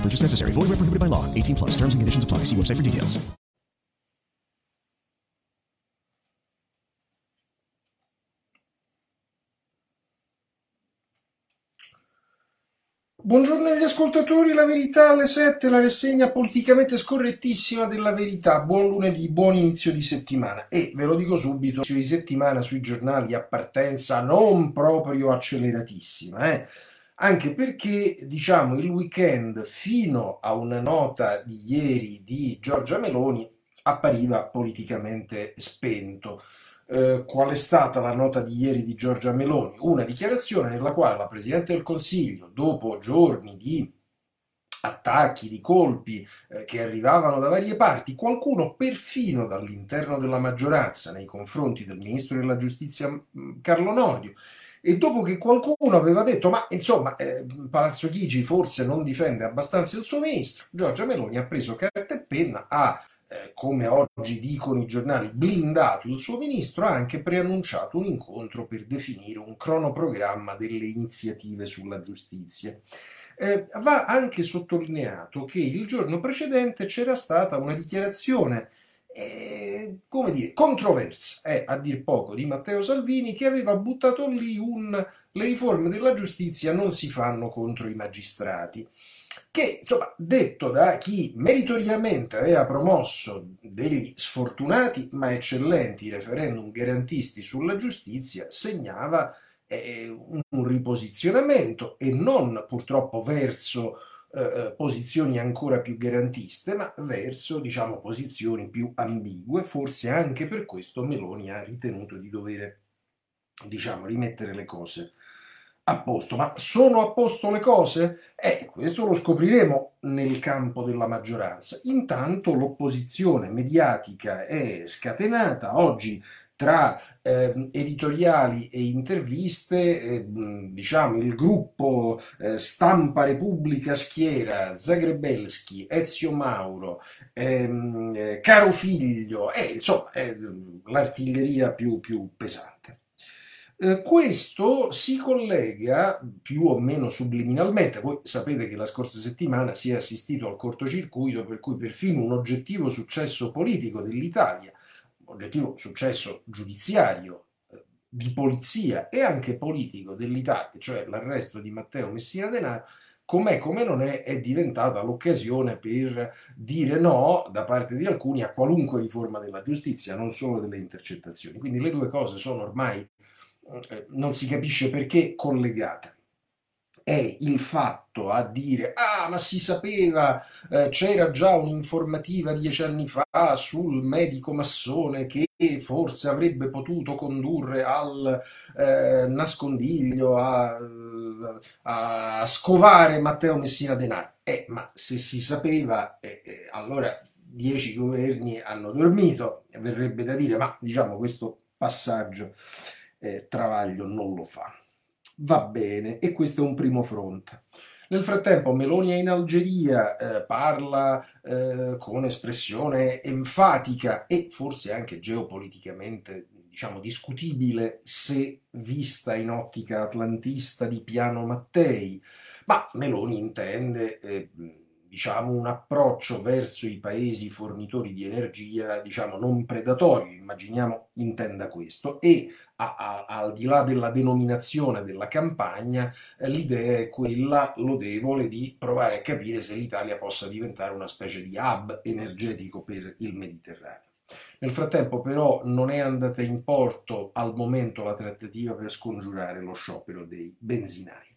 Purchase necessary. Void where prohibited by law. 18 plus. Terms and conditions apply. See website for details. Buongiorno agli ascoltatori, la verità alle 7, la rassegna politicamente scorrettissima della verità. Buon lunedì, buon inizio di settimana. E ve lo dico subito, inizio di settimana sui giornali a partenza non proprio acceleratissima, eh? Anche perché diciamo il weekend fino a una nota di ieri di Giorgia Meloni appariva politicamente spento. Eh, qual è stata la nota di ieri di Giorgia Meloni? Una dichiarazione nella quale la Presidente del Consiglio, dopo giorni di attacchi, di colpi eh, che arrivavano da varie parti, qualcuno perfino dall'interno della maggioranza nei confronti del Ministro della Giustizia mm, Carlo Nordio, e dopo che qualcuno aveva detto ma insomma eh, Palazzo Chigi forse non difende abbastanza il suo ministro, Giorgia Meloni ha preso carta e penna, ha eh, come oggi dicono i giornali, blindato il suo ministro, ha anche preannunciato un incontro per definire un cronoprogramma delle iniziative sulla giustizia. Eh, va anche sottolineato che il giorno precedente c'era stata una dichiarazione eh, come dire, controversa, eh, a dir poco, di Matteo Salvini che aveva buttato lì un le riforme della giustizia non si fanno contro i magistrati. Che, insomma, detto da chi meritoriamente aveva promosso degli sfortunati ma eccellenti referendum garantisti sulla giustizia, segnava eh, un, riposizionamento e non purtroppo verso eh, eh, posizioni ancora più garantiste, ma verso, diciamo, posizioni più ambigue. Forse anche per questo Meloni ha ritenuto di dover, diciamo, rimettere le cose a posto. Ma sono a posto le cose? Eh, questo lo scopriremo nel campo della maggioranza. Intanto l'opposizione mediatica è scatenata. Oggi tra eh, editoriali e interviste, eh, diciamo il gruppo eh, Stampa Repubblica Schiera, Zagrebelski, Ezio Mauro, ehm, eh, Caro Figlio, eh, insomma l'artiglieria più, più pesante. Eh, questo si collega più o meno subliminalmente. Voi sapete che la scorsa settimana si è assistito al cortocircuito per cui perfino un oggettivo successo politico dell'Italia, oggettivo successo giudiziario, eh, di polizia e anche politico dell'Italia, cioè l'arresto di Matteo Messina Denaro, com'è come non è, è diventata l'occasione per dire no da parte di alcuni a qualunque riforma della giustizia, non solo delle intercettazioni. Quindi le due cose sono ormai eh, non si capisce perché collegata. È il fatto a dire, ah, ma si sapeva, eh, c'era già un'informativa dieci anni fa sul medico massone che forse avrebbe potuto condurre al eh, nascondiglio, a, a, scovare Matteo Messina Denaro. Eh, ma se si sapeva, eh, eh, allora dieci governi hanno dormito, verrebbe da dire, ma diciamo questo passaggio eh, Travaglio non lo fa. Va bene, e questo è un primo fronte. Nel frattempo Meloni è in Algeria, eh, parla eh, con espressione enfatica e forse anche geopoliticamente diciamo discutibile se vista in ottica atlantista di piano Mattei, ma Meloni intende eh, diciamo, un approccio verso i paesi fornitori di energia, diciamo, non predatorio, immaginiamo intenda questo, e a, a, al di là della denominazione della campagna, eh, l'idea è quella lodevole di provare a capire se l'Italia possa diventare una specie di hub energetico per il Mediterraneo. Nel frattempo però non è andata in porto al momento la trattativa per scongiurare lo sciopero dei benzinai.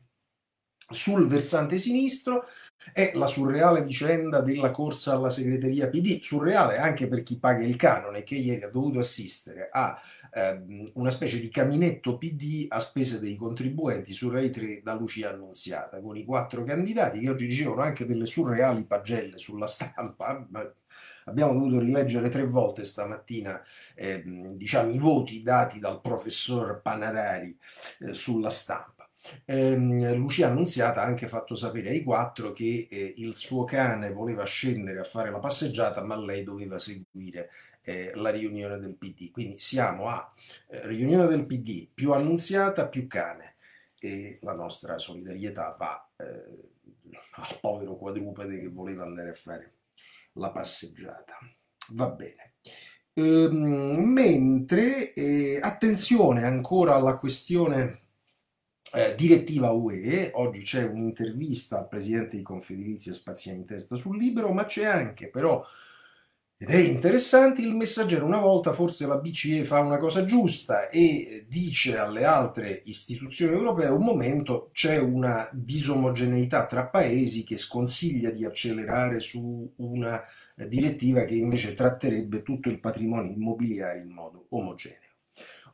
Sul versante sinistro è la surreale vicenda della corsa alla segreteria PD, surreale anche per chi paga il canone che ieri ha dovuto assistere a eh, una specie di caminetto PD a spese dei contribuenti su Rai 3 da Lucia Annunziata, con i quattro candidati che oggi dicevano anche delle surreali pagelle sulla stampa. Abbiamo dovuto rileggere tre volte stamattina eh, diciamo, i voti dati dal professor Panarari eh, sulla stampa. Eh, Lucia Annunziata ha anche fatto sapere ai quattro che eh, il suo cane voleva scendere a fare la passeggiata, ma lei doveva seguire eh, la riunione del PD. Quindi siamo a eh, riunione del PD più Annunziata più cane e la nostra solidarietà va eh, al povero quadrupede che voleva andare a fare la passeggiata. Va bene. Ehm, mentre eh, attenzione ancora alla questione eh, direttiva UE, oggi c'è un'intervista al presidente di Confedilizia Spaziani in testa sul libro, ma c'è anche però, ed è interessante, il messaggero una volta forse la BCE fa una cosa giusta e dice alle altre istituzioni europee un momento c'è una disomogeneità tra paesi che sconsiglia di accelerare su una direttiva che invece tratterebbe tutto il patrimonio immobiliare in modo omogeneo.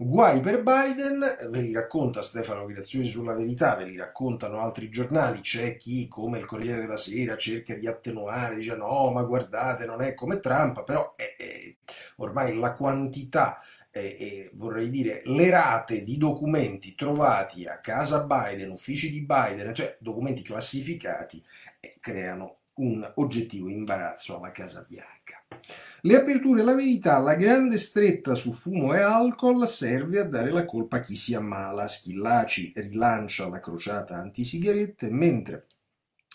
Guai per Biden, ve li racconta Stefano Graziosi sulla verità, ve li raccontano altri giornali, c'è chi come il Corriere della Sera cerca di attenuare, dice no ma guardate non è come Trump, però è, è, ormai la quantità e vorrei dire le rate di documenti trovati a casa Biden, uffici di Biden, cioè documenti classificati, eh, creano un oggettivo imbarazzo alla Casa Bianca. Le aperture La Verità, la grande stretta su fumo e alcol serve a dare la colpa a chi si ammala. Schillaci rilancia la crociata antisigarette, mentre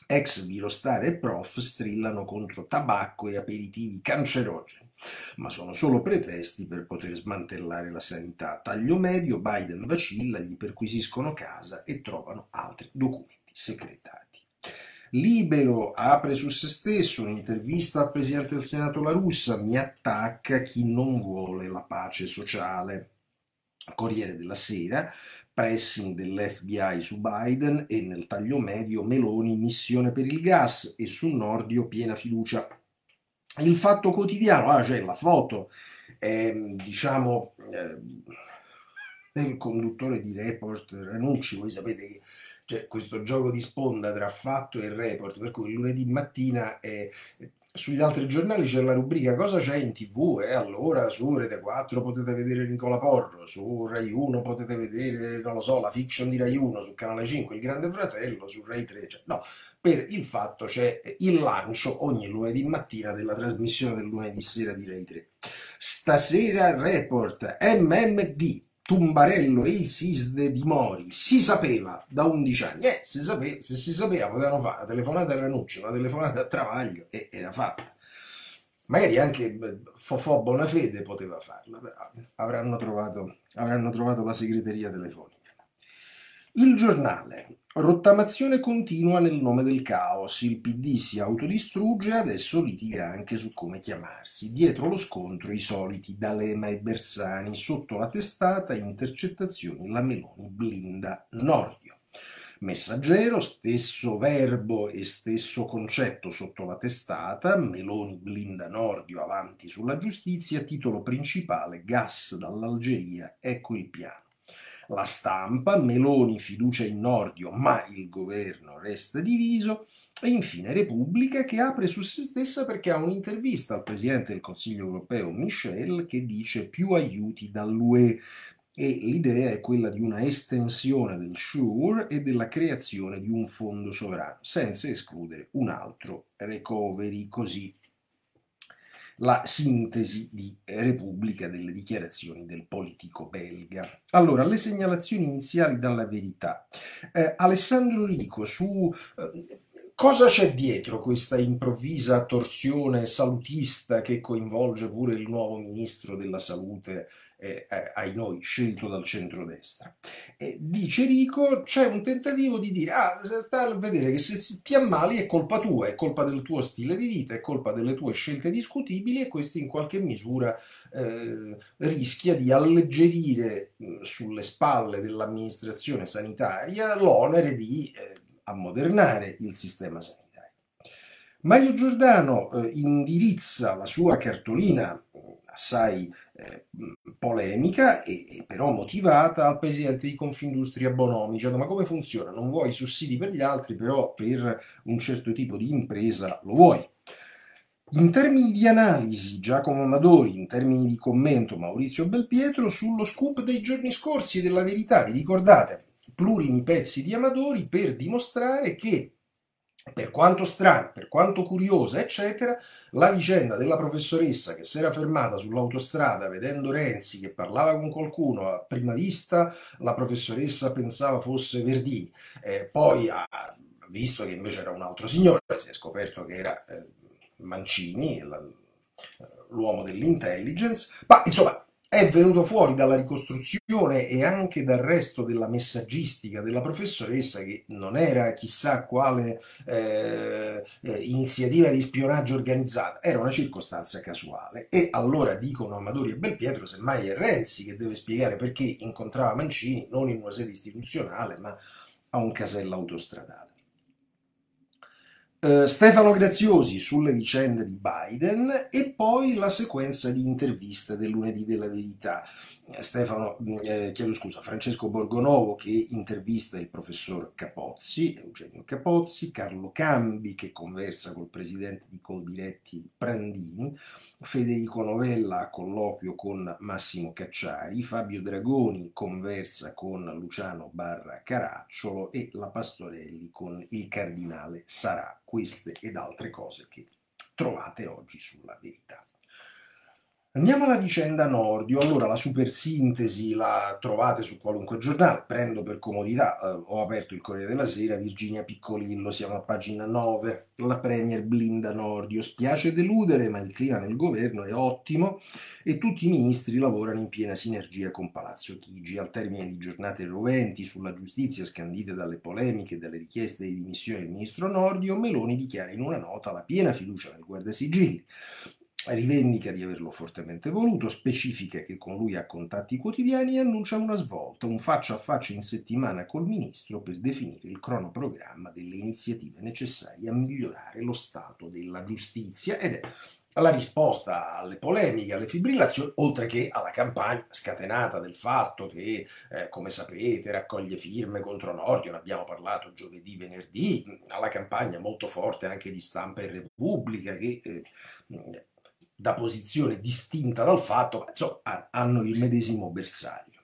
ex virostar e prof strillano contro tabacco e aperitivi cancerogeni. Ma sono solo pretesti per poter smantellare la sanità. Taglio medio, Biden vacilla, gli perquisiscono casa e trovano altri documenti segretati. Libero apre su se stesso un'intervista al Presidente del Senato La Russa, mi attacca chi non vuole la pace sociale. Corriere della Sera, pressing dell'FBI su Biden e nel taglio medio Meloni missione per il gas e su Nordio piena fiducia. Il fatto quotidiano, ah, c'è la foto, eh, diciamo, eh, del conduttore di Report Ranucci, voi sapete che cioè, questo gioco di sponda tra fatto e report, per cui lunedì mattina eh, sugli altri giornali c'è la rubrica cosa c'è in tv eh? allora su Rete 4 potete vedere Nicola Porro, su Rai 1 potete vedere, non lo so, la fiction di Rai 1, su Canale 5 Il Grande Fratello, su Rai 3, cioè, no, per il fatto c'è il lancio ogni lunedì mattina della trasmissione del lunedì sera di Rai 3. Stasera report MMD Tumbarello e il SISD di Mori si sapeva da 11 anni. Eh, si sapeva, se si sapeva potevano fare una telefonata a Ranucci, una telefonata a Travaglio e era fatta. Magari anche Fofò Bonafede poteva farla, però avranno trovato, avranno trovato la segreteria telefonica. Il giornale. Rottamazione continua nel nome del caos. Il PD si autodistrugge e adesso litiga anche su come chiamarsi. Dietro lo scontro i soliti D'Alema e Bersani. Sotto la testata intercettazioni la Meloni blinda Nordio. Messaggero, stesso verbo e stesso concetto sotto la testata, Meloni blinda Nordio avanti sulla giustizia, titolo principale, gas dall'Algeria, ecco il piano la stampa, Meloni fiducia in Nordio, ma il governo resta diviso, e infine Repubblica che apre su se stessa perché ha un'intervista al Presidente del Consiglio europeo Michel che dice più aiuti dall'UE e l'idea è quella di una estensione del SURE e della creazione di un fondo sovrano, senza escludere un altro recovery, così la sintesi di Repubblica delle dichiarazioni del politico belga. Allora, le segnalazioni iniziali dalla verità. Eh, Alessandro Rico su... Eh, Cosa c'è dietro questa improvvisa torsione salutista che coinvolge pure il nuovo ministro della salute eh, ai noi, scelto dal centrodestra. E dice Rico, c'è un tentativo di dire, ah, sta a vedere che se ti ammali è colpa tua, è colpa del tuo stile di vita, è colpa delle tue scelte discutibili e questo in qualche misura eh, rischia di alleggerire mh, sulle spalle dell'amministrazione sanitaria l'onere di eh, ammodernare il sistema sanitario. Mario Giordano eh, indirizza la sua cartolina assai eh, polemica e, e, però motivata al presidente di Confindustria Bonomi, dicendo ma come funziona? Non vuoi sussidi per gli altri, però per un certo tipo di impresa lo vuoi. In termini di analisi Giacomo Amadori, in termini di commento Maurizio Belpietro sullo scoop dei giorni scorsi della verità, vi ricordate? Plurimi pezzi di Amadori per dimostrare che per quanto strana, per quanto curiosa, eccetera, la vicenda della professoressa che si era fermata sull'autostrada vedendo Renzi che parlava con qualcuno, a prima vista la professoressa pensava fosse Verdini, eh, poi ha visto che invece era un altro signore, si è scoperto che era eh, Mancini, la, l'uomo dell'intelligence, ma insomma è venuto fuori dalla ricostruzione e anche dal resto della messaggistica della professoressa che non era chissà quale eh, eh, iniziativa di spionaggio organizzata, era una circostanza casuale. E allora dicono Amadori e Belpietro, semmai è Renzi che deve spiegare perché incontrava Mancini non in una sede istituzionale ma a un casello autostradale. Uh, Stefano Graziosi sulle vicende di Biden e poi la sequenza di interviste del lunedì della verità. Stefano, mm, eh, chiedo scusa, Francesco Borgonovo che intervista il professor Capozzi, Eugenio Capozzi, Carlo Cambi che conversa col presidente di Coldiretti Prandini, Federico Novella a colloquio con Massimo Cacciari, Fabio Dragoni conversa con Luciano Barra Caracciolo e la Pastorelli con il cardinale Sarà. Queste ed altre cose che trovate oggi sulla verità. Andiamo alla vicenda Nordio. Allora, la super sintesi la trovate su qualunque giornale. Prendo per comodità, eh, ho aperto il Corriere della Sera, Virginia Piccolillo, siamo a pagina 9. La Premier blinda Nordio. Spiace deludere, ma il clima nel governo è ottimo e tutti i ministri lavorano in piena sinergia con Palazzo Chigi. Al termine di giornate roventi sulla giustizia scandite dalle polemiche e dalle richieste di dimissioni del ministro Nordio, Meloni dichiara in una nota la piena fiducia nel guardasigilli rivendica di averlo fortemente voluto, specifica che con lui ha contatti quotidiani e annuncia una svolta, un faccia a faccia in settimana col ministro per definire il cronoprogramma delle iniziative necessarie a migliorare lo stato della giustizia. Ed è la risposta alle polemiche, alle fibrillazioni, oltre che alla campagna scatenata del fatto che, eh, come sapete, raccoglie firme contro Nordio, ne abbiamo parlato giovedì, venerdì, alla campagna molto forte anche di stampa e Repubblica che eh, da posizione distinta dal fatto, ma insomma hanno il medesimo bersaglio.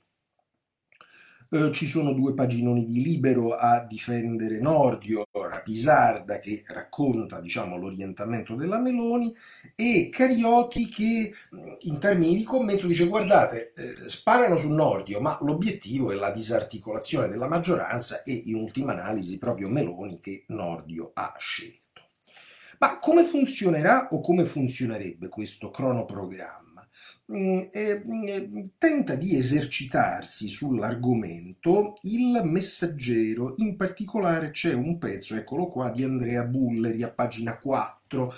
Eh, ci sono due paginoni di Libero a difendere Nordio, Rapisarda che racconta diciamo, l'orientamento della Meloni e Carioti che in termini di commento dice guardate eh, sparano su Nordio ma l'obiettivo è la disarticolazione della maggioranza e in ultima analisi proprio Meloni che Nordio ha scelto. Ma come funzionerà o come funzionerebbe questo cronoprogramma? Mm, mm, tenta di esercitarsi sull'argomento il messaggero, in particolare c'è un pezzo, eccolo qua, di Andrea Bulleri a pagina 4.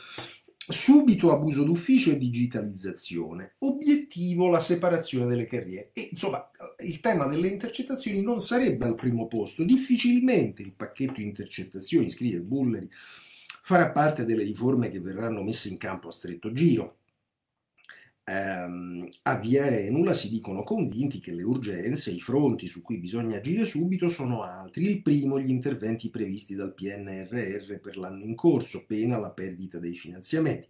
Subito abuso d'ufficio e digitalizzazione. Obiettivo la separazione delle carriere. E insomma, il tema delle intercettazioni non sarebbe al primo posto. Difficilmente il pacchetto intercettazioni, scrive Bulleri, farà parte delle riforme che verranno messe in campo a stretto giro. Um, a Via Renula si dicono convinti che le urgenze, i fronti su cui bisogna agire subito sono altri. Il primo, gli interventi previsti dal PNRR per l'anno in corso, pena la perdita dei finanziamenti.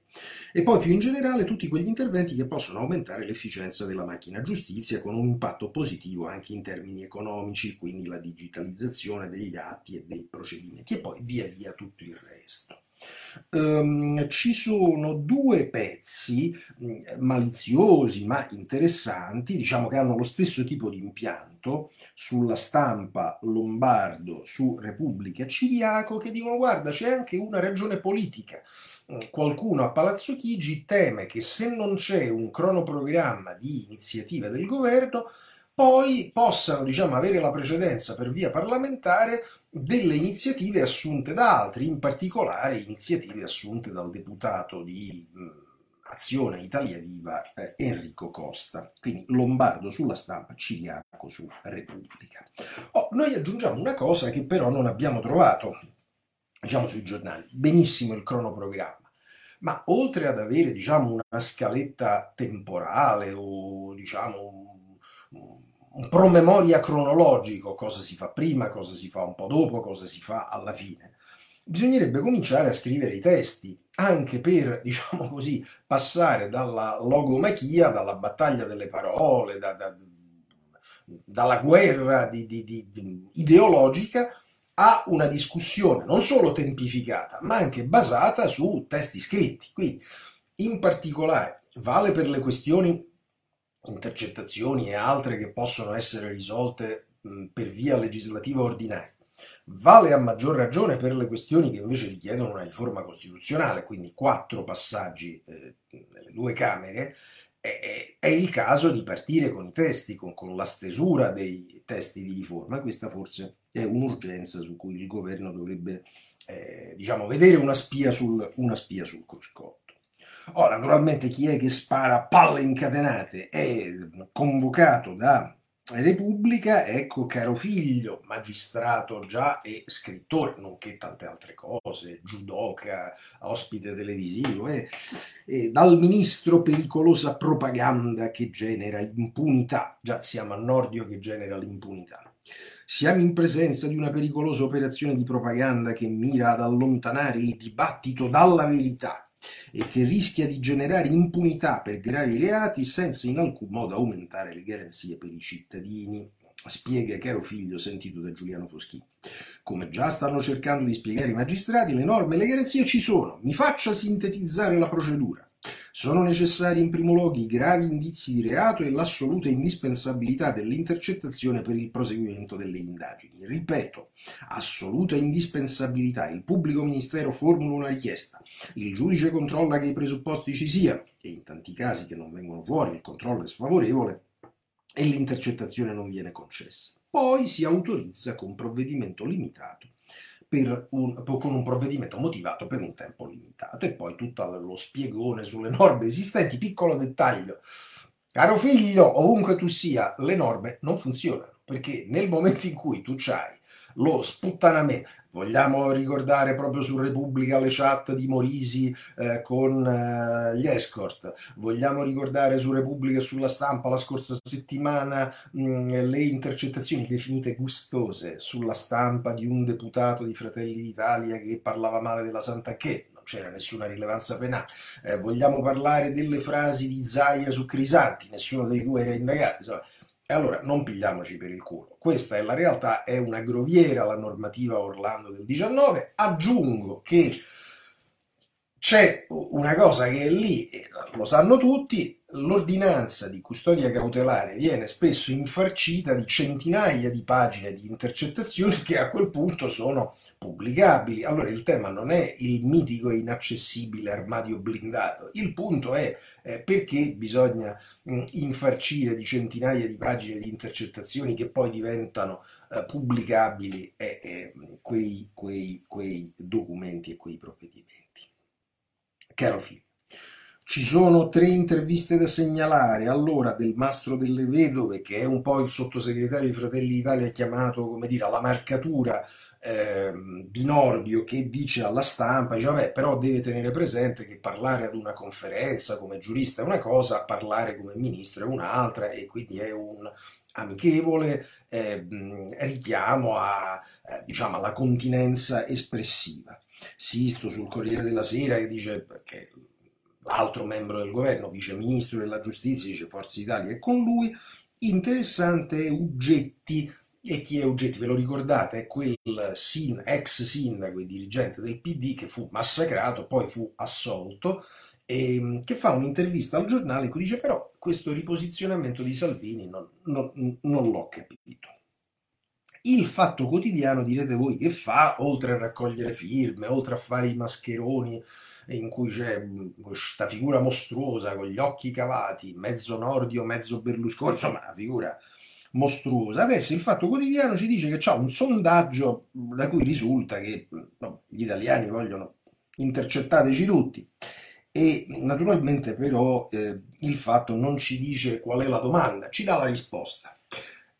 E poi più in generale tutti quegli interventi che possono aumentare l'efficienza della macchina giustizia con un impatto positivo anche in termini economici, quindi la digitalizzazione degli atti e dei procedimenti e poi via via tutto il resto. Um, ci sono due pezzi um, maliziosi ma interessanti, diciamo che hanno lo stesso tipo di impianto sulla stampa lombardo su Repubblica Ciriaco che dicono guarda c'è anche una ragione politica. Mm, qualcuno a Palazzo Chigi teme che se non c'è un cronoprogramma di iniziativa del governo poi possano diciamo, avere la precedenza per via parlamentare delle iniziative assunte da altri, in particolare iniziative assunte dal deputato di mh, Azione Italia Viva eh, Enrico Costa, quindi Lombardo sulla stampa, Ciriaco su Repubblica. Oh, noi aggiungiamo una cosa che però non abbiamo trovato, diciamo sui giornali, benissimo il cronoprogramma, ma oltre ad avere diciamo una scaletta temporale o diciamo un promemoria cronologico, cosa si fa prima, cosa si fa un po' dopo, cosa si fa alla fine. Bisognerebbe cominciare a scrivere i testi, anche per, diciamo così, passare dalla logomachia, dalla battaglia delle parole, da, da, dalla guerra di, di, di, ideologica a una discussione non solo tempificata, ma anche basata su testi scritti. Quindi, in particolare, vale per le questioni intercettazioni e altre che possono essere risolte per via legislativa ordinaria. Vale a maggior ragione per le questioni che invece richiedono una riforma costituzionale, quindi quattro passaggi eh, nelle due Camere, è, è, il caso di partire con i testi, con, con, la stesura dei testi di riforma. Questa forse è un'urgenza su cui il governo dovrebbe eh, diciamo, vedere una spia sul, una sul cruscotto. Ora, naturalmente, chi è che spara palle incatenate è convocato da Repubblica, ecco caro figlio, magistrato già e scrittore, nonché tante altre cose, judoka, ospite televisivo, e, e dal ministro pericolosa propaganda che genera impunità. Già siamo a Nordio che genera l'impunità. Siamo in presenza di una pericolosa operazione di propaganda che mira ad allontanare il dibattito dalla verità e che rischia di generare impunità per gravi reati senza in alcun modo aumentare le garanzie per i cittadini. Spiega caro figlio sentito da Giuliano Foschini. Come già stanno cercando di spiegare i magistrati, le norme e le garanzie ci sono. Mi faccia sintetizzare la procedura. Sono necessari in primo luogo i gravi indizi di reato e l'assoluta indispensabilità dell'intercettazione per il proseguimento delle indagini. Ripeto, assoluta indispensabilità. Il pubblico ministero formula una richiesta, il giudice controlla che i presupposti ci siano e in tanti casi che non vengono fuori il controllo è sfavorevole e l'intercettazione non viene concessa. Poi si autorizza con provvedimento limitato un, con un provvedimento motivato per un tempo limitato e poi tutto lo spiegone sulle norme esistenti, piccolo dettaglio. Caro figlio, ovunque tu sia, le norme non funzionano perché nel momento in cui tu c'hai lo sputtanamento, Vogliamo ricordare proprio su Repubblica le chat di Morisi eh, con eh, gli escort. Vogliamo ricordare su Repubblica e sulla stampa la scorsa settimana mh, mm, le intercettazioni definite gustose sulla stampa di un deputato di Fratelli d'Italia che parlava male della Santa Che non c'era nessuna rilevanza penale. Eh, vogliamo parlare delle frasi di Zaia su Crisanti, nessuno dei due era indagato. Insomma, e allora non pigliamoci per il culo. Questa è la realtà, è una groviera la normativa Orlando del 19. Aggiungo che c'è una cosa che è lì, lo sanno tutti, l'ordinanza di custodia cautelare viene spesso infarcita di centinaia di pagine di intercettazioni che a quel punto sono pubblicabili. Allora il tema non è il mitico e inaccessibile armadio blindato, il punto è eh, perché bisogna mh, infarcire di centinaia di pagine di intercettazioni che poi diventano eh, pubblicabili eh, quei, quei, quei documenti e quei provvedimenti. Caro figlio. Ci sono tre interviste da segnalare. Allora, del Mastro delle Vedove, che è un po' il sottosegretario di Fratelli d'Italia chiamato, come dire, alla marcatura eh, di Nordio, che dice alla stampa, dice, vabbè, però deve tenere presente che parlare ad una conferenza come giurista è una cosa, parlare come ministro è un'altra, e quindi è un amichevole eh, richiamo a, eh, diciamo, alla continenza espressiva. Sisto sul Corriere della Sera che dice che l'altro membro del governo, vice ministro della giustizia, dice Forza Italia è con lui. Interessante è Uggetti e chi è Ugetti, ve lo ricordate? È quel sin, ex sindaco e dirigente del PD che fu massacrato, poi fu assolto, e mm, che fa un'intervista al giornale in cui dice però questo riposizionamento di Salvini non, non, non l'ho capito. Il fatto quotidiano, direte voi, che fa, oltre a raccogliere firme, oltre a fare i mascheroni in cui c'è mm, questa figura mostruosa con gli occhi cavati, mezzo Nordio, mezzo Berlusconi, insomma, una figura mostruosa. Adesso il Fatto Quotidiano ci dice che c'è un sondaggio da cui risulta che no, gli italiani vogliono intercettateci tutti. E naturalmente però eh, il fatto non ci dice qual è la domanda, ci dà la risposta.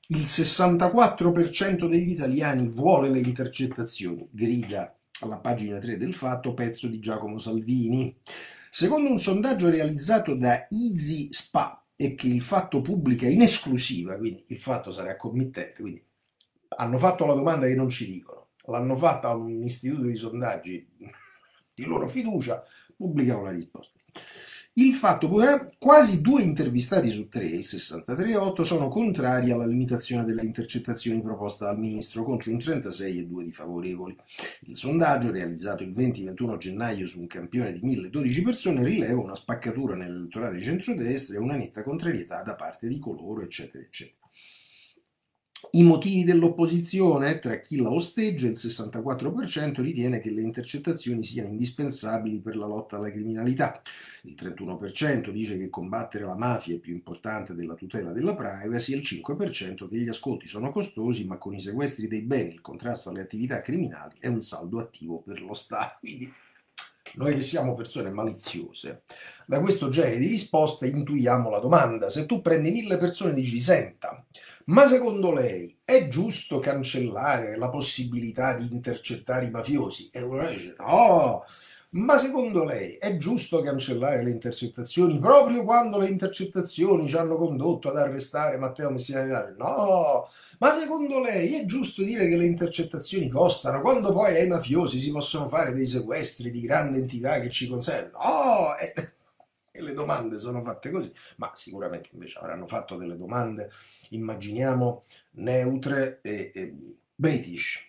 Il 64% degli italiani vuole le intercettazioni, grida alla pagina 3 del fatto, pezzo di Giacomo Salvini. Secondo un sondaggio realizzato da Easy Spa, e che il fatto pubblica in esclusiva, quindi il fatto sarà committente, quindi hanno fatto la domanda che non ci dicono, l'hanno fatta a un istituto di sondaggi di loro fiducia, pubblicano la risposta. Il fatto poi quasi due intervistati su tre, il 63,8, sono contrari alla limitazione delle intercettazioni proposta dal ministro contro un 36,2 di favorevoli. Il sondaggio, realizzato il 20-21 gennaio su un campione di 1012 persone, rileva una spaccatura nell'elettorato di centrodestra e una netta contrarietà da parte di coloro, eccetera, eccetera. I motivi dell'opposizione, tra chi la osteggia, il 64% ritiene che le intercettazioni siano indispensabili per la lotta alla criminalità, il 31% dice che combattere la mafia è più importante della tutela della privacy il 5% che gli ascolti sono costosi ma con i sequestri dei beni, il contrasto alle attività criminali è un saldo attivo per lo Stato. Quindi noi che siamo persone maliziose, da questo genere di risposte intuiamo la domanda. Se tu prendi mille persone e dici, senta, ma secondo lei è giusto cancellare la possibilità di intercettare i mafiosi? E uno dice no, ma secondo lei è giusto cancellare le intercettazioni proprio quando le intercettazioni ci hanno condotto ad arrestare Matteo Messina? No, ma secondo lei è giusto dire che le intercettazioni costano quando poi ai mafiosi si possono fare dei sequestri di grande entità che ci consentono? No! E, e le domande sono fatte così, ma sicuramente invece avranno fatto delle domande immaginiamo neutre e, e british.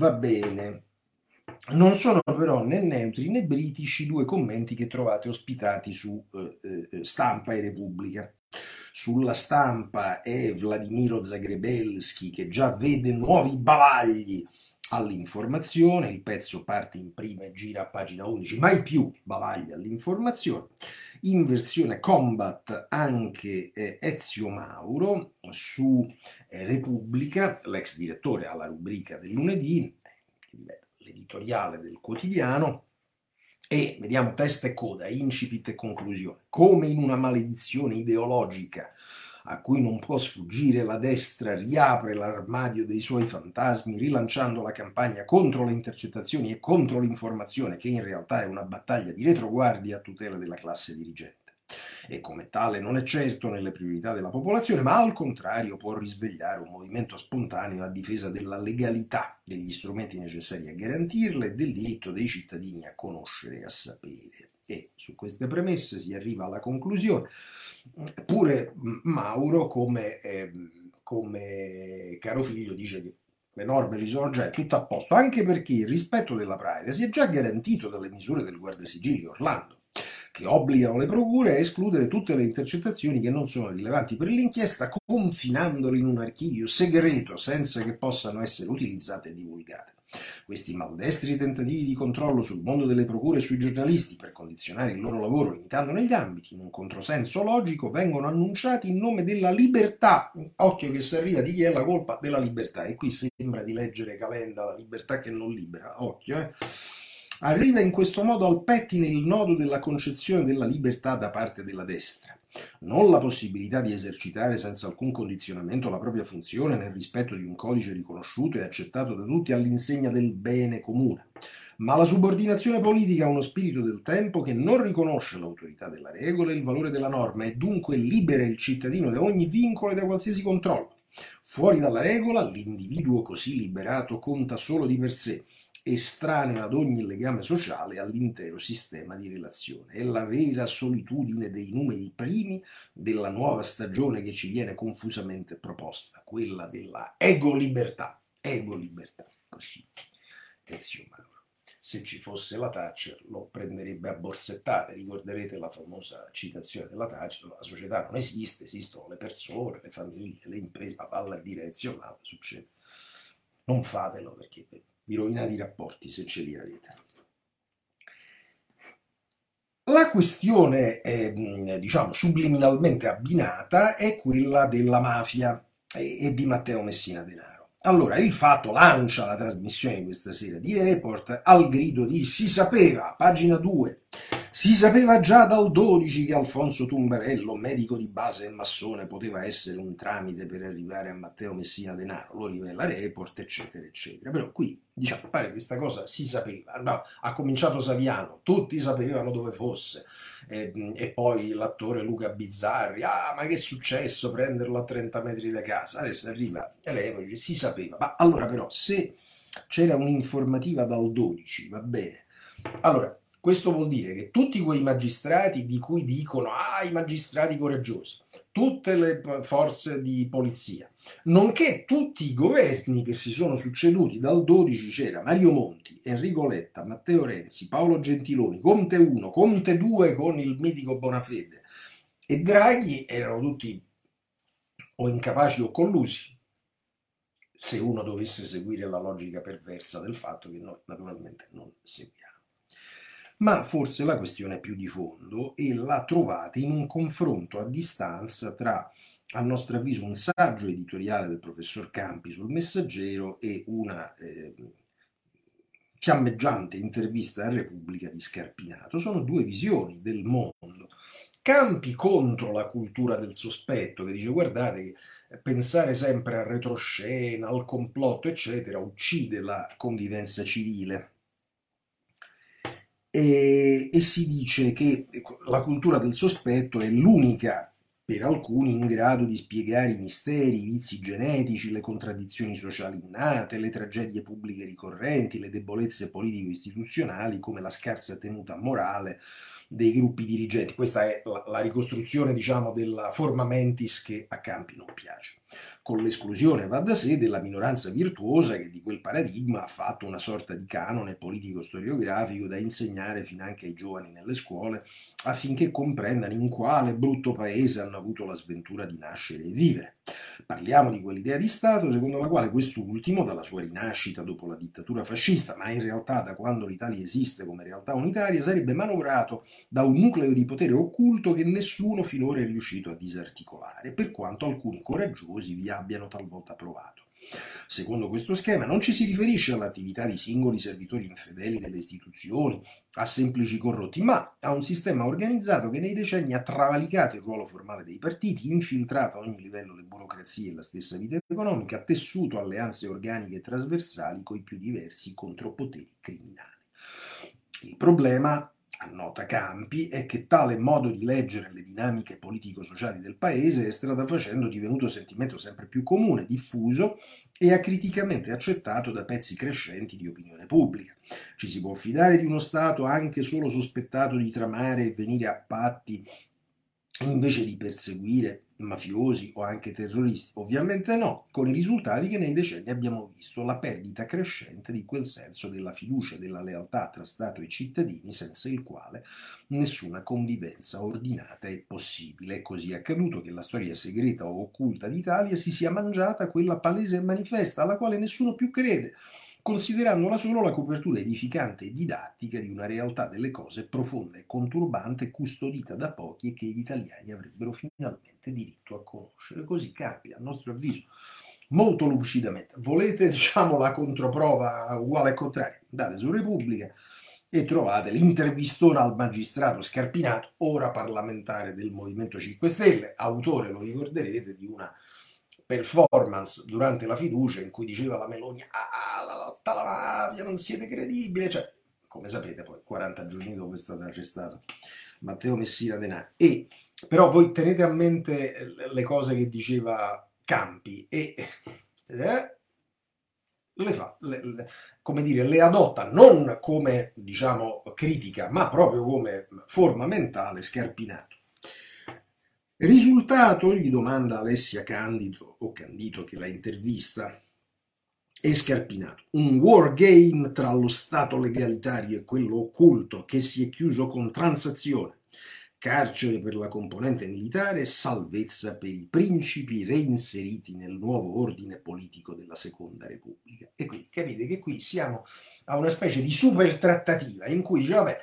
Va bene. Non sono però né neutri né britici i due commenti che trovate ospitati su eh, eh, Stampa e Repubblica. Sulla stampa è Vladimiro Zagrebelski che già vede nuovi bavagli all'informazione, il pezzo parte in prima e gira a pagina 11, mai più bavaglia all'informazione. In versione combat anche eh, Ezio Mauro su eh, Repubblica, l'ex direttore alla rubrica del lunedì, l'editoriale del quotidiano, e vediamo testa e coda, incipit e conclusione. Come in una maledizione ideologica a cui non può sfuggire, la destra riapre l'armadio dei suoi fantasmi rilanciando la campagna contro le intercettazioni e contro l'informazione, che in realtà è una battaglia di retroguardia a tutela della classe dirigente. E come tale non è certo nelle priorità della popolazione, ma al contrario può risvegliare un movimento spontaneo a difesa della legalità, degli strumenti necessari a garantirla e del diritto dei cittadini a conoscere e a sapere. E su queste premesse si arriva alla conclusione Pure Mauro, come, eh, come caro figlio, dice che le norme ci sono già, è tutto a posto, anche perché il rispetto della privacy è già garantito dalle misure del Guardasigilli Orlando, che obbligano le procure a escludere tutte le intercettazioni che non sono rilevanti per l'inchiesta, confinandole in un archivio segreto senza che possano essere utilizzate e divulgate. Questi maldestri tentativi di controllo sul mondo delle procure e sui giornalisti per condizionare il loro lavoro limitandone gli ambiti in un controsenso logico vengono annunciati in nome della libertà. Occhio che si arriva di chi è la colpa della libertà. E qui sembra di leggere Calenda, la libertà che non libera. Occhio, eh. Arriva in questo modo al pettine il nodo della concezione della libertà da parte della destra non la possibilità di esercitare senza alcun condizionamento la propria funzione nel rispetto di un codice riconosciuto e accettato da tutti all'insegna del bene comune, ma la subordinazione politica a uno spirito del tempo che non riconosce l'autorità della regola e il valore della norma e dunque libera il cittadino da ogni vincolo e da qualsiasi controllo. Fuori dalla regola, l'individuo così liberato conta solo di per sé estraneo ad ogni legame sociale all'intero sistema di relazione. È la vera solitudine dei numeri primi della nuova stagione che ci viene confusamente proposta, quella della ego-libertà. Ego-libertà, così. Ezio Mauro se ci fosse la Thatcher lo prenderebbe a borsettate. Ricorderete la famosa citazione della Thatcher, la società non esiste, esistono le persone, le famiglie, le imprese, ma palla a dire Ezio Mauro, succede. Non fatelo perché vi rovinate i rapporti se ce li avete. La questione, eh, diciamo, subliminalmente abbinata è quella della mafia e, e di Matteo Messina Denaro. Allora, il fatto lancia la trasmissione di questa sera di Report al grido di si sapeva, pagina 2, si sapeva già dal 12 che Alfonso Tumberello, medico di base e massone, poteva essere un tramite per arrivare a Matteo Messina Denaro, lo rivela Report, eccetera, eccetera. Però qui, diciamo, pare che questa cosa si sapeva, no, ha cominciato Saviano, tutti sapevano dove fosse, e, e, poi l'attore Luca Bizzarri, ah ma che è successo? Prenderlo a 30 metri da casa, adesso arriva Elevoli, si sapeva, ma allora però se c'era un'informativa dal 12, va bene, allora questo vuol dire che tutti quei magistrati di cui dicono ah i magistrati coraggiosi, tutte le forze di polizia, nonché tutti i governi che si sono succeduti dal 12 c'era Mario Monti, Enrico Letta, Matteo Renzi, Paolo Gentiloni, Conte 1, Conte 2 con il mitico Bonafede e Draghi erano tutti o incapaci o collusi se uno dovesse seguire la logica perversa del fatto che noi naturalmente non seguiamo. Ma forse la questione più di fondo e la trovate in un confronto a distanza tra, a nostro avviso, un saggio editoriale del professor Campi sul Messaggero e una eh, fiammeggiante intervista a Repubblica di Scarpinato. Sono due visioni del mondo. Campi contro la cultura del sospetto, che dice guardate che pensare sempre al retroscena, al complotto, eccetera, uccide la convivenza civile e, e si dice che la cultura del sospetto è l'unica per alcuni in grado di spiegare i misteri, i vizi genetici, le contraddizioni sociali innate, le tragedie pubbliche ricorrenti, le debolezze politico-istituzionali come la scarsa tenuta morale dei gruppi dirigenti. Questa è la, la ricostruzione, diciamo, della forma mentis che a Campi non piace con l'esclusione, va da sé, della minoranza virtuosa che di quel paradigma ha fatto una sorta di canone politico-storiografico da insegnare finanche ai giovani nelle scuole affinché comprendano in quale brutto paese hanno avuto la sventura di nascere e vivere. Parliamo di quell'idea di Stato secondo la quale quest'ultimo, dalla sua rinascita dopo la dittatura fascista, ma in realtà da quando l'Italia esiste come realtà unitaria, sarebbe manovrato da un nucleo di potere occulto che nessuno finora è riuscito a disarticolare, per quanto alcuni coraggiosi vi abbiano talvolta provato. Secondo questo schema non ci si riferisce all'attività di singoli servitori infedeli delle istituzioni, a semplici corrotti, ma a un sistema organizzato che nei decenni ha travalicato il ruolo formale dei partiti, infiltrato a ogni livello le burocrazie e la stessa vita economica, tessuto alleanze organiche e trasversali coi più diversi contropoteri criminali. Il problema annota Campi, è che tale modo di leggere le dinamiche politico-sociali del paese è strada facendo divenuto sentimento sempre più comune, diffuso e acriticamente accettato da pezzi crescenti di opinione pubblica. Ci si può fidare di uno Stato anche solo sospettato di tramare e venire a patti invece di perseguire mafiosi o anche terroristi? Ovviamente no, con i risultati che nei decenni abbiamo visto, la perdita crescente di quel senso della fiducia e della lealtà tra Stato e cittadini senza il quale nessuna convivenza ordinata è possibile. È così accaduto che la storia segreta o occulta d'Italia si sia mangiata quella palese e manifesta alla quale nessuno più crede considerandola solo la copertura edificante e didattica di una realtà delle cose profonda e conturbante custodita da pochi e che gli italiani avrebbero finalmente diritto a conoscere. Così capita, a nostro avviso, molto lucidamente. Volete, diciamo, la controprova uguale al contrario? Andate su Repubblica e trovate l'intervistone al magistrato Scarpinato, ora parlamentare del Movimento 5 Stelle, autore, lo ricorderete, di una performance durante la fiducia in cui diceva la Meloni ah, la lotta alla mafia, non siete credibili, cioè, come sapete poi 40 giorni dopo è stato arrestato Matteo Messina Denaro. E però voi tenete a mente le cose che diceva Campi e eh, le fa, le, le, come dire, le adotta non come, diciamo, critica, ma proprio come forma mentale Scarpinato. Risultato, gli domanda Alessia Candido o Candito che la intervista, e Scarpinato. Un wargame tra lo Stato legalitario e quello occulto che si è chiuso con transazione carcere per la componente militare e salvezza per i principi reinseriti nel nuovo ordine politico della Seconda Repubblica. E quindi capite che qui siamo a una specie di super trattativa in cui dice, vabbè,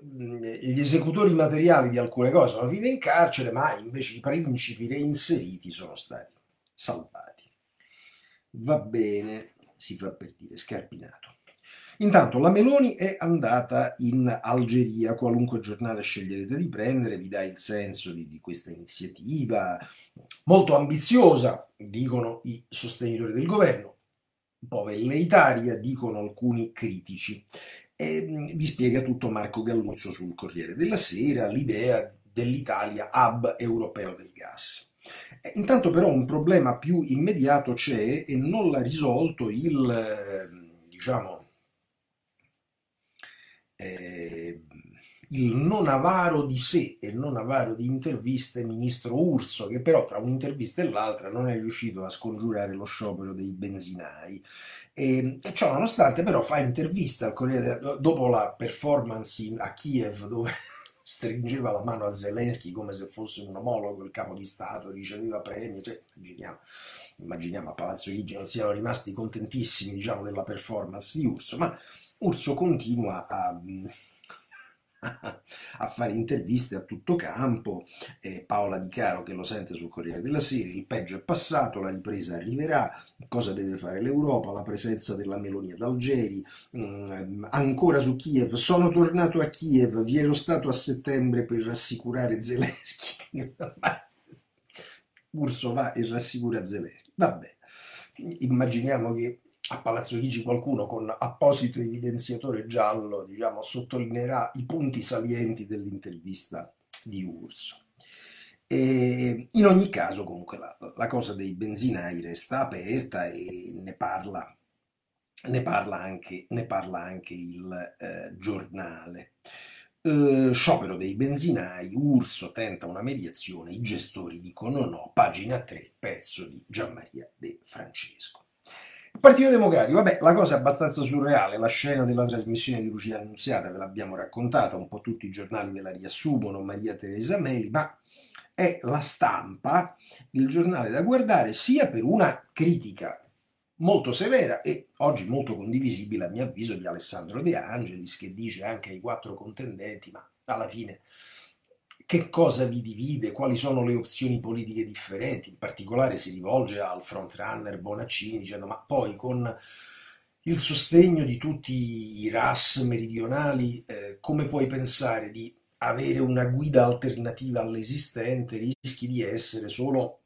gli esecutori materiali di alcune cose sono finiti in carcere, ma invece i principi reinseriti sono stati salvati. Va bene, si fa per dire, scarpinato. Intanto la Meloni è andata in Algeria, qualunque giornale sceglierete di prendere vi dà il senso di, di questa iniziativa molto ambiziosa, dicono i sostenitori del governo, un po' velleitaria, dicono alcuni critici. E vi spiega tutto Marco Galluzzo sul Corriere della Sera, l'idea dell'Italia hub europeo del gas. Intanto però un problema più immediato c'è e non l'ha risolto il, diciamo, eh, il non avaro di sé e non avaro di interviste ministro Urso, che però tra un'intervista e l'altra non è riuscito a scongiurare lo sciopero dei benzinai. E, e ciò nonostante però fa intervista al Corriere dopo la performance in, a Kiev dove stringeva la mano a Zelensky come se fosse un omologo, il capo di Stato, riceveva premi, cioè, immaginiamo, immaginiamo a Palazzo Chigi non siano rimasti contentissimi diciamo, della performance di Urso, ma Urso continua a, a fare interviste a tutto campo, eh, Paola Di Caro che lo sente sul Corriere della Sera, il peggio è passato, la ripresa arriverà, cosa deve fare l'Europa, la presenza della Melonia d'Algeri, mm, ancora su Kiev, sono tornato a Kiev, vi ero stato a settembre per rassicurare Zelensky. Urso va e rassicura Zelensky. Vabbè, immaginiamo che a Palazzo Chigi qualcuno con apposito evidenziatore giallo diciamo, sottolineerà i punti salienti dell'intervista di Urso. E in ogni caso comunque la, la, cosa dei benzinai resta aperta e ne parla, ne parla, anche, ne parla anche, il eh, giornale. Eh, sciopero dei benzinai, Urso tenta una mediazione, i gestori dicono no, pagina 3, pezzo di Gianmaria De Francesco. Partito Democratico, vabbè, la cosa è abbastanza surreale, la scena della trasmissione di Lucia Annunziata ve l'abbiamo raccontata, un po' tutti i giornali ve la riassumono, Maria Teresa Meli, ma è la stampa il giornale da guardare sia per una critica molto severa e oggi molto condivisibile a mio avviso di Alessandro De Angelis che dice anche ai quattro contendenti ma alla fine che cosa vi divide, quali sono le opzioni politiche differenti, in particolare si rivolge al frontrunner Bonaccini dicendo ma poi con il sostegno di tutti i RAS meridionali eh, come puoi pensare di avere una guida alternativa all'esistente, rischi di essere solo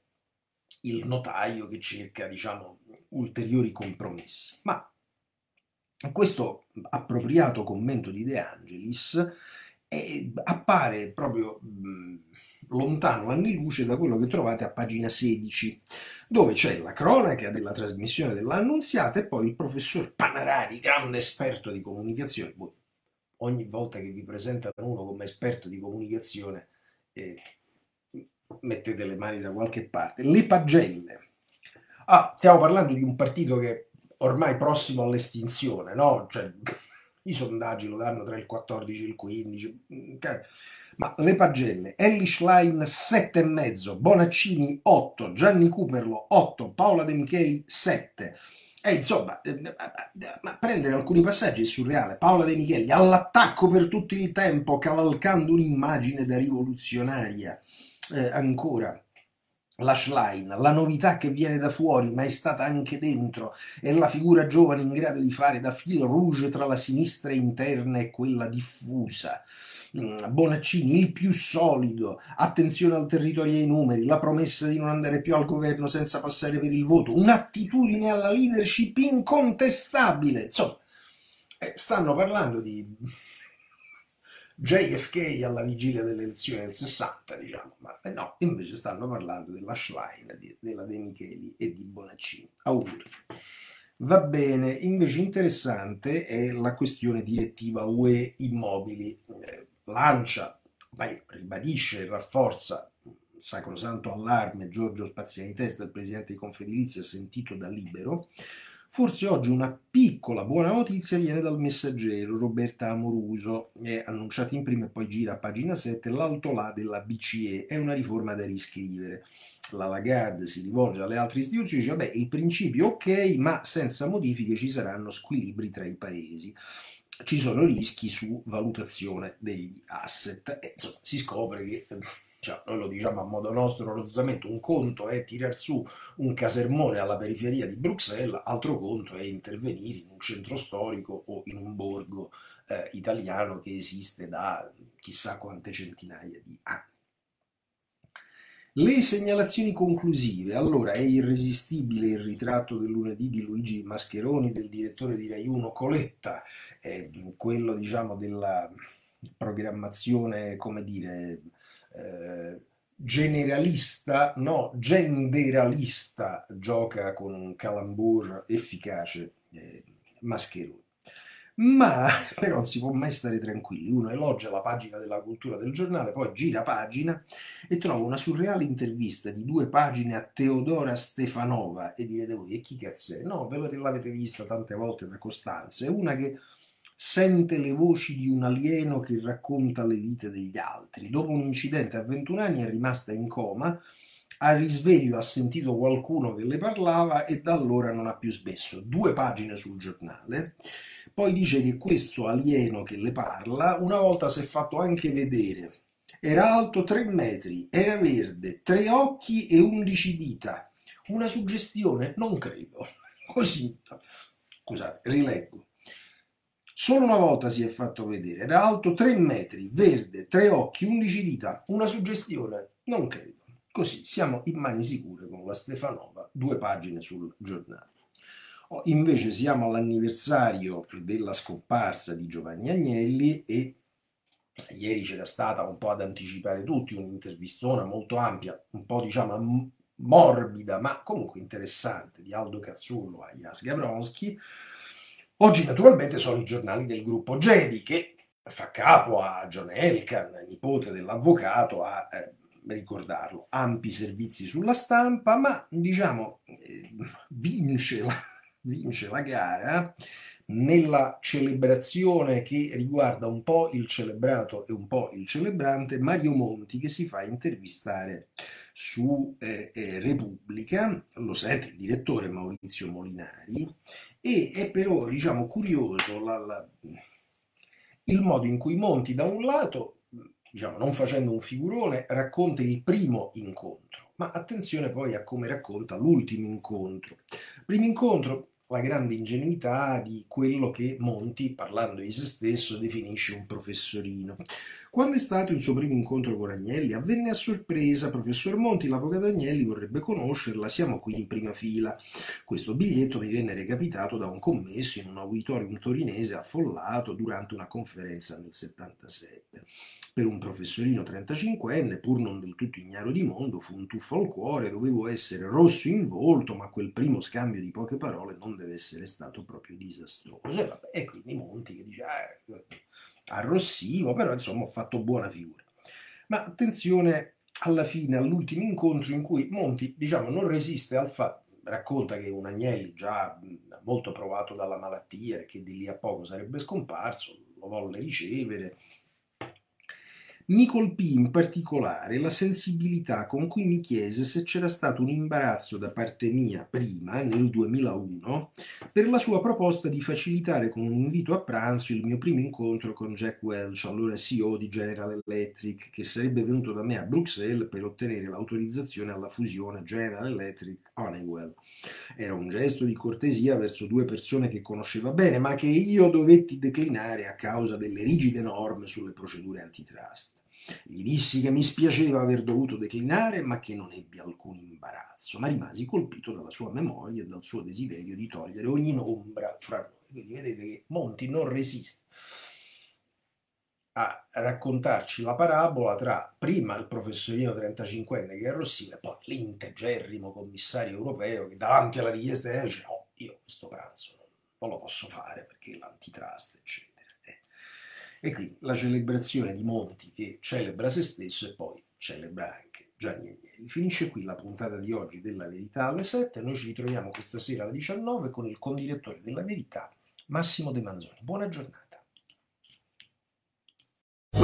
il notaio che cerca, diciamo, ulteriori compromessi. Ma questo appropriato commento di De Angelis e appare proprio lontano anni luce da quello che trovate a pagina 16, dove c'è la cronaca della trasmissione dell'annunziata e poi il professor Panarari, grande esperto di comunicazione. Voi ogni volta che vi presentano uno come esperto di comunicazione eh, mettete le mani da qualche parte. Le pagelle. Ah, stiamo parlando di un partito che ormai prossimo all'estinzione, no? Cioè, i sondaggi lo danno tra il 14 e il 15, okay. ma le pagelle, Ellie Schlein 7,5, Bonaccini 8, Gianni Cooperlo 8, Paola De Micheli 7. E insomma, eh, ma prendere alcuni passaggi è surreale. Paola De Micheli all'attacco per tutto il tempo, cavalcando un'immagine da rivoluzionaria. Eh, ancora, Lashline, la novità che viene da fuori ma è stata anche dentro, è la figura giovane in grado di fare da fil rouge tra la sinistra interna e quella diffusa. Mm, Bonaccini, il più solido, attenzione al territorio e ai numeri, la promessa di non andare più al governo senza passare per il voto, un'attitudine alla leadership incontestabile. Insomma, eh, stanno parlando di JFK alla vigilia delle elezioni del 60, diciamo, ma eh, no, invece stanno parlando della Schlein, di, della De Micheli e di Bonaccini. Auguri. Va bene, invece interessante è la questione direttiva UE immobili. Eh, lancia, ormai ribadisce rafforza sacrosanto allarme Giorgio Spaziani Testa, il presidente di Confedilizia, sentito da Libero. Forse oggi una piccola buona notizia viene dal messaggero Roberta Amoruso, è annunciata in prima e poi gira a pagina 7 l'altolà della BCE, è una riforma da riscrivere. La Lagarde si rivolge alle altre istituzioni e dice, vabbè, il principio ok, ma senza modifiche ci saranno squilibri tra i paesi ci sono rischi su valutazione degli asset. E, insomma, si scopre che cioè, noi lo diciamo a modo nostro rozzamente, un conto è tirar su un casermone alla periferia di Bruxelles, altro conto è intervenire in un centro storico o in un borgo eh, italiano che esiste da chissà quante centinaia di anni. Le segnalazioni conclusive. Allora, è irresistibile il ritratto del lunedì di Luigi Mascheroni, del direttore di Rai 1 Coletta, eh, quello diciamo della programmazione, come dire, eh, generalista, no, genderalista, gioca con un calambur efficace eh, Mascheroni. Ma però non si può mai stare tranquilli. Uno elogia la pagina della cultura del giornale, poi gira pagina e trova una surreale intervista di due pagine a Teodora Stefanova e direte voi, e chi cazzo è? No, ve l'avete vista tante volte da Costanza, è una che sente le voci di un alieno che racconta le vite degli altri. Dopo un incidente a 21 anni è rimasta in coma, al risveglio ha sentito qualcuno che le parlava e da allora non ha più smesso. Due pagine sul giornale. Poi dice che questo alieno che le parla una volta si è fatto anche vedere. Era alto 3 metri, era verde, tre occhi e 11 dita. Una suggestione? Non credo. Così. Scusate, rileggo. Solo una volta si è fatto vedere, era alto 3 metri, verde, tre occhi, 11 dita, una suggestione? Non credo. Così siamo in mani sicure con la Stefanova, due pagine sul giornale. Oh, invece siamo all'anniversario della scomparsa di Giovanni Agnelli e ieri c'era stata un po' ad anticipare tutti un'intervistona molto ampia, un po' diciamo morbida, ma comunque interessante di Aldo Cazzullo a Jas Gavronski Oggi naturalmente sono i giornali del gruppo Gedi che fa capo a John Elkan, nipote dell'avvocato, a eh, ricordarlo, ampi servizi sulla stampa, ma diciamo eh, vince, la, vince la gara nella celebrazione che riguarda un po' il celebrato e un po' il celebrante, Mario Monti che si fa intervistare su eh, eh, Repubblica, lo sente il direttore Maurizio Molinari, e è però diciamo, curioso la, la, il modo in cui Monti da un lato, diciamo, non facendo un figurone, racconta il primo incontro, ma attenzione poi a come racconta l'ultimo incontro. Primo incontro, la grande ingenuità di quello che Monti, parlando di se stesso, definisce un professorino. Quando è stato il suo primo incontro con Agnelli? Avvenne a sorpresa, professor Monti, l'avvocato Agnelli vorrebbe conoscerla, siamo qui in prima fila. Questo biglietto mi venne recapitato da un commesso in un auditorium torinese affollato durante una conferenza nel 77. Per un professorino 35enne, pur non del tutto ignaro di mondo, fu un tuffo al cuore, dovevo essere rosso in volto, ma quel primo scambio di poche parole non deve essere stato proprio disastroso. E, vabbè, e quindi Monti che dice, ah, arrossivo, però insomma ho fatto buona figura. Ma attenzione alla fine, all'ultimo incontro in cui Monti, diciamo, non resiste al fatto, racconta che un Agnelli già molto provato dalla malattia e che di lì a poco sarebbe scomparso, lo volle ricevere, mi colpì in particolare la sensibilità con cui mi chiese se c'era stato un imbarazzo da parte mia prima, nel 2001, per la sua proposta di facilitare con un invito a pranzo il mio primo incontro con Jack Welch, allora CEO di General Electric, che sarebbe venuto da me a Bruxelles per ottenere l'autorizzazione alla fusione General Electric-Honeywell. Era un gesto di cortesia verso due persone che conosceva bene, ma che io dovetti declinare a causa delle rigide norme sulle procedure antitrust. Gli dissi che mi spiaceva aver dovuto declinare, ma che non ebbi alcun imbarazzo, ma rimasi colpito dalla sua memoria e dal suo desiderio di togliere ogni ombra fra noi. Quindi vedete che Monti non resiste a raccontarci la parabola tra prima il professorino 35enne che è Rossini e poi l'integerrimo commissario europeo che davanti alla richiesta dice no, io questo pranzo, non lo posso fare perché l'antitrust, eccetera. Eh. E quindi la celebrazione di Monti che celebra se stesso e poi celebra anche Gianni Agnelli. Finisce qui la puntata di oggi della Verità alle 7, noi ci ritroviamo questa sera alle 19 con il condirettore della Verità, Massimo De Manzoni. Buona giornata.